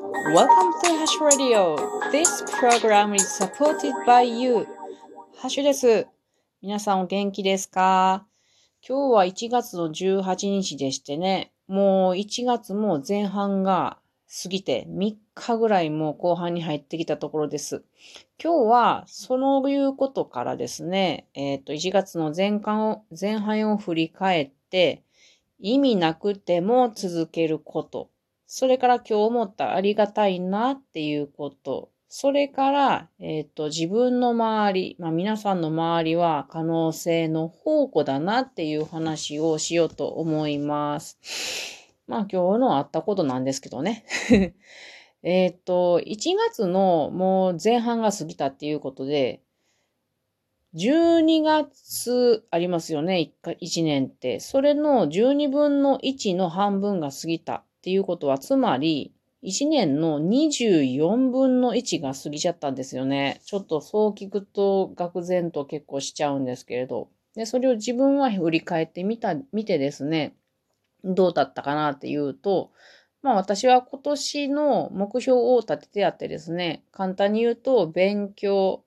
Welcome to Hash Radio. This program is supported by you. ハッシュです。皆さんお元気ですか？今日は1月の18日でしてね、もう1月も前半が過ぎて3日ぐらいもう後半に入ってきたところです。今日はそのいうことからですね、えっ、ー、と1月の前半を前半を振り返って意味なくても続けること。それから今日思ったありがたいなっていうこと。それから、えっ、ー、と、自分の周り、まあ皆さんの周りは可能性の宝庫だなっていう話をしようと思います。まあ今日のあったことなんですけどね。えっと、1月のもう前半が過ぎたっていうことで、12月ありますよね、1, 1年って。それの12分の1の半分が過ぎたっていうことは、つまり、1年の24分の1が過ぎちゃったんですよね。ちょっとそう聞くと、愕然と結構しちゃうんですけれど。で、それを自分は振り返ってみた、見てですね、どうだったかなっていうと、まあ私は今年の目標を立ててやってですね、簡単に言うと、勉強、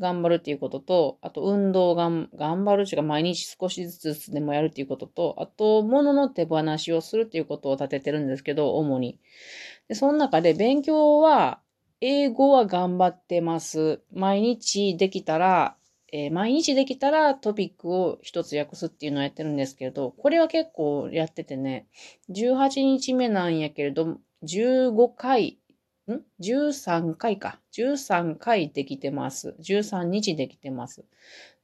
頑張るっていうことと、あと運動が頑張るっていうか毎日少しずつでもやるっていうことと、あと物の手放しをするっていうことを立ててるんですけど、主に。で、その中で勉強は、英語は頑張ってます。毎日できたら、えー、毎日できたらトピックを一つ訳すっていうのをやってるんですけれど、これは結構やっててね、18日目なんやけれど、15回ん ?13 回か。13回できてます。13日できてます。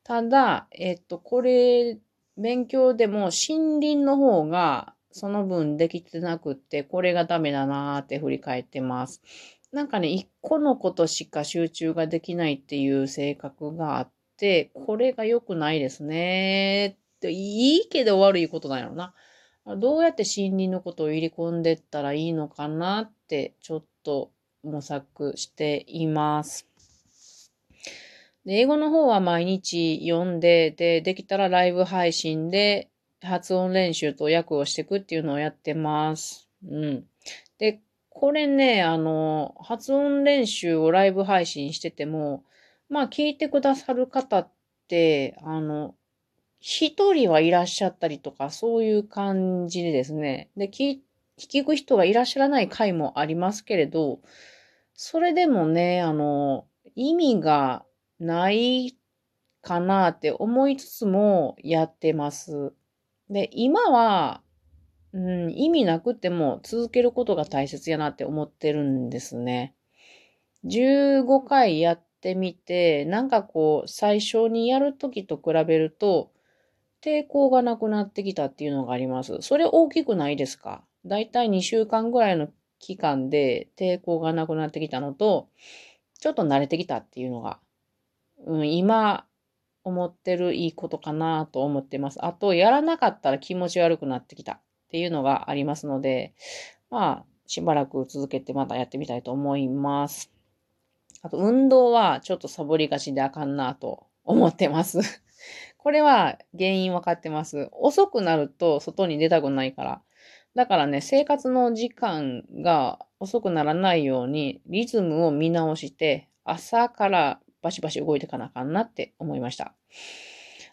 ただ、えっと、これ、勉強でも森林の方がその分できてなくって、これがダメだなーって振り返ってます。なんかね、一個のことしか集中ができないっていう性格があって、これが良くないですね。っていいけど悪いことなんやろな。どうやって森林のことを入れ込んでったらいいのかなってちょっと模索しています。で英語の方は毎日読んで、で、できたらライブ配信で発音練習と訳をしていくっていうのをやってます。うん。で、これね、あの、発音練習をライブ配信してても、まあ聞いてくださる方って、あの、一人はいらっしゃったりとか、そういう感じでですね。で、聞い聞く人がいらっしゃらない回もありますけれど、それでもね、あの、意味がないかなって思いつつもやってます。で、今は、うん、意味なくても続けることが大切やなって思ってるんですね。15回やってみて、なんかこう、最初にやるときと比べると、抵抗がなくなってきたっていうのがあります。それ大きくないですか？だいたい2週間ぐらいの期間で抵抗がなくなってきたのと、ちょっと慣れてきたっていうのが、うん、今思ってるいいことかなと思ってます。あと、やらなかったら気持ち悪くなってきたっていうのがありますので、まあ、しばらく続けてまたやってみたいと思います。あと、運動はちょっとサボりがちであかんなと思ってます。これは原因わかってます。遅くなると外に出たくないから。だからね、生活の時間が遅くならないようにリズムを見直して、朝からバシバシ動いていかなあかんなって思いました。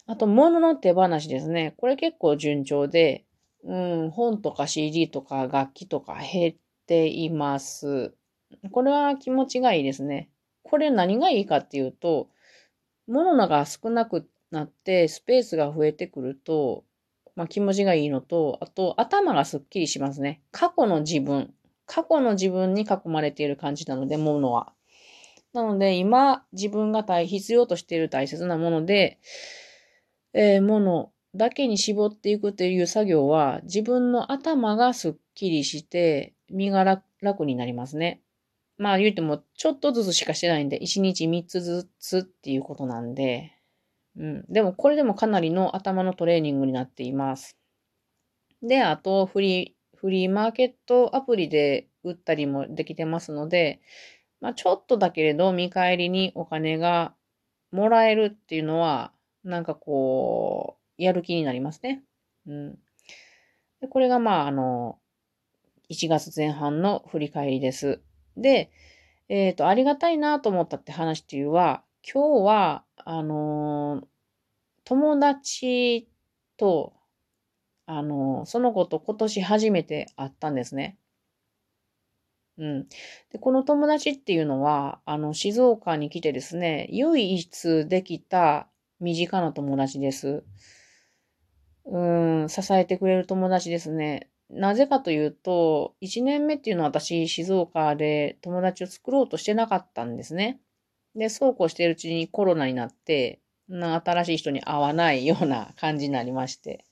あと、物の手放しですね。これ結構順調で、うん、本とか CD とか楽器とか減っています。これは気持ちがいいですね。これ何がいいかっていうと、物のが少なくなってスペースが増えてくると、まあ、気持ちがいいのと、あと頭がすっきりしますね。過去の自分、過去の自分に囲まれている感じなので、ものは。なので、今、自分が必要としている大切なもので、えー、ものだけに絞っていくという作業は、自分の頭がすっきりして、身が楽になりますね。まあ言うても、ちょっとずつしかしてないんで、1日3つずつっていうことなんで、うん。でも、これでもかなりの頭のトレーニングになっています。で、あと、フリー、フリーマーケットアプリで売ったりもできてますので、まあ、ちょっとだけれど、見返りにお金がもらえるっていうのは、なんかこう、やる気になりますね。うん。でこれが、まあ、あの、1月前半の振り返りです。で、えっ、と、ありがたいなと思ったって話っていうのは、今日は、あの友達と、あのその子と今年初めて会ったんですね。うん。で、この友達っていうのは、あの、静岡に来てですね、唯一できた身近な友達です。うん、支えてくれる友達ですね。なぜかというと、1年目っていうのは私、静岡で友達を作ろうとしてなかったんですね。で、そうこうしているうちにコロナになって、な新しい人に会わないような感じになりまして。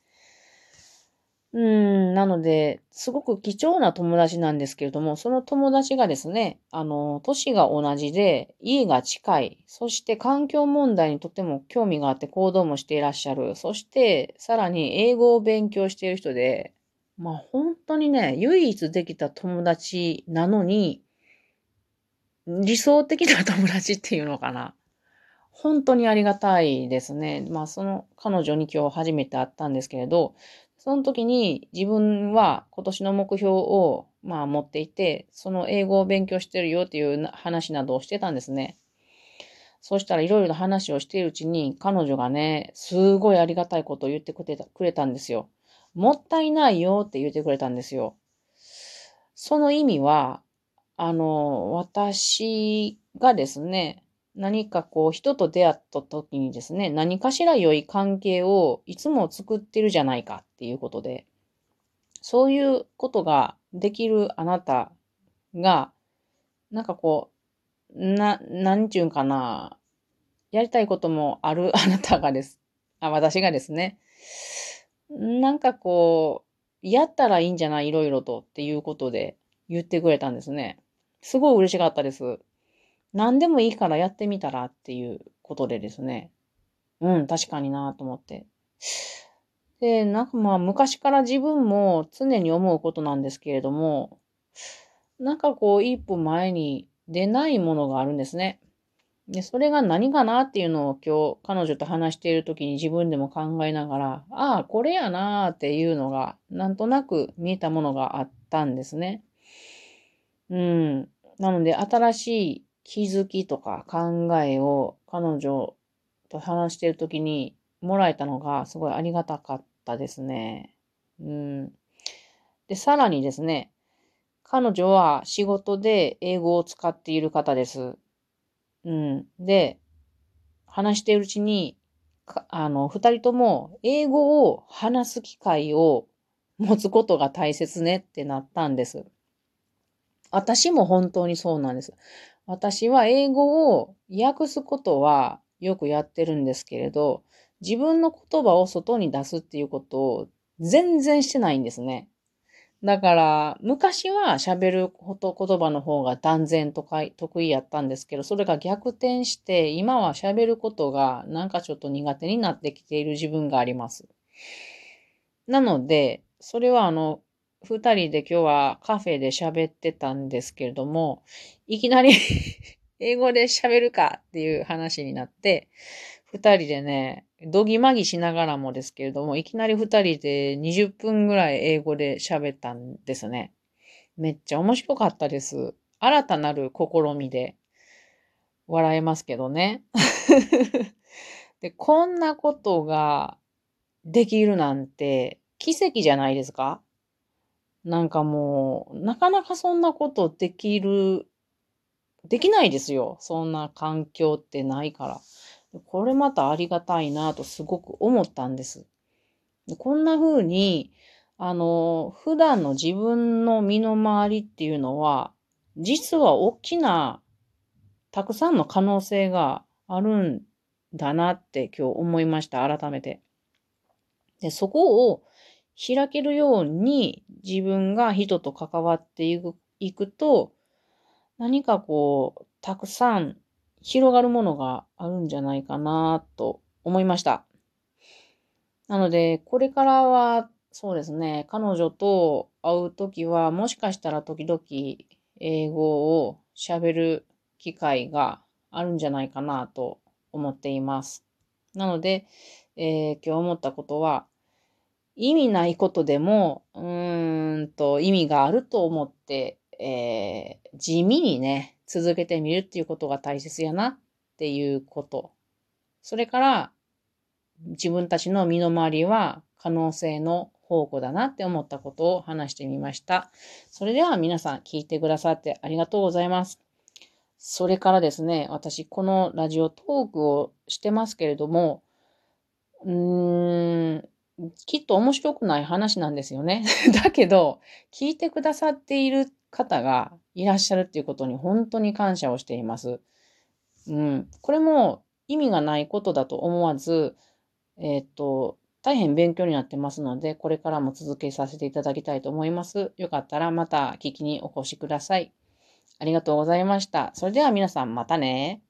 うん、なので、すごく貴重な友達なんですけれども、その友達がですね、あの、年が同じで、家が近い、そして環境問題にとても興味があって行動もしていらっしゃる、そして、さらに英語を勉強している人で、まあ本当にね、唯一できた友達なのに、理想的な友達っていうのかな。本当にありがたいですね。まあその彼女に今日初めて会ったんですけれど、その時に自分は今年の目標をまあ持っていて、その英語を勉強してるよっていう話などをしてたんですね。そうしたらいろいろな話をしているうちに彼女がね、すごいありがたいことを言ってくれたくれたんですよ。もったいないよって言ってくれたんですよ。その意味は、あの、私がですね、何かこう人と出会った時にですね、何かしら良い関係をいつも作ってるじゃないかっていうことで、そういうことができるあなたが、なんかこう、な、なんちゅうんかな、やりたいこともあるあなたがです。あ、私がですね。なんかこう、やったらいいんじゃないいろいろとっていうことで言ってくれたんですね。すごい嬉しかったです。何でもいいからやってみたらっていうことでですね。うん、確かになと思って。で、なんかまあ昔から自分も常に思うことなんですけれども、なんかこう一歩前に出ないものがあるんですね。で、それが何かなっていうのを今日彼女と話している時に自分でも考えながら、ああ、これやなーっていうのがなんとなく見えたものがあったんですね。うん。なので新しい気づきとか考えを彼女と話している時にもらえたのがすごいありがたかったですね。うん。で、さらにですね、彼女は仕事で英語を使っている方です。うん。で、話しているうちに、あの、二人とも英語を話す機会を持つことが大切ねってなったんです。私も本当にそうなんです。私は英語を訳すことはよくやってるんですけれど、自分の言葉を外に出すっていうことを全然してないんですね。だから、昔は喋ること言葉の方が断然とか得意やったんですけど、それが逆転して、今は喋ることがなんかちょっと苦手になってきている自分があります。なので、それはあの、二人で今日はカフェで喋ってたんですけれども、いきなり 英語で喋るかっていう話になって、二人でね、どぎまぎしながらもですけれども、いきなり二人で20分ぐらい英語で喋ったんですね。めっちゃ面白かったです。新たなる試みで笑えますけどね。で、こんなことができるなんて奇跡じゃないですか？なんかもう、なかなかそんなことできる、できないですよ。そんな環境ってないから。これまたありがたいなとすごく思ったんです。こんな風に、あの、普段の自分の身の回りっていうのは、実は大きな、たくさんの可能性があるんだなって今日思いました。改めて。で、そこを開けるように自分が人と関わっていくいくと、何かこう、たくさん広がるものがあるんじゃないかなと思いました。なので、これからは、そうですね、彼女と会うときは、もしかしたら時々英語を喋る機会があるんじゃないかなと思っています。なので、えー今日思ったことは、意味ないことでも、うーんと、意味があると思って、えー地味にね、続けてみるっていうことが大切やなっていうこと。それから、自分たちの身の回りは可能性の宝庫だなって思ったことを話してみました。それでは皆さん聞いてくださってありがとうございます。それからですね、私このラジオトークをしてますけれども、うーん、きっと面白くない話なんですよね。だけど、聞いてくださっている方がいらっしゃるっていうことに本当に感謝をしています。うん。これも意味がないことだと思わず、えっ、と、大変勉強になってますので、これからも続けさせていただきたいと思います。よかったらまた聞きにお越しください。ありがとうございました。それでは皆さんまたね。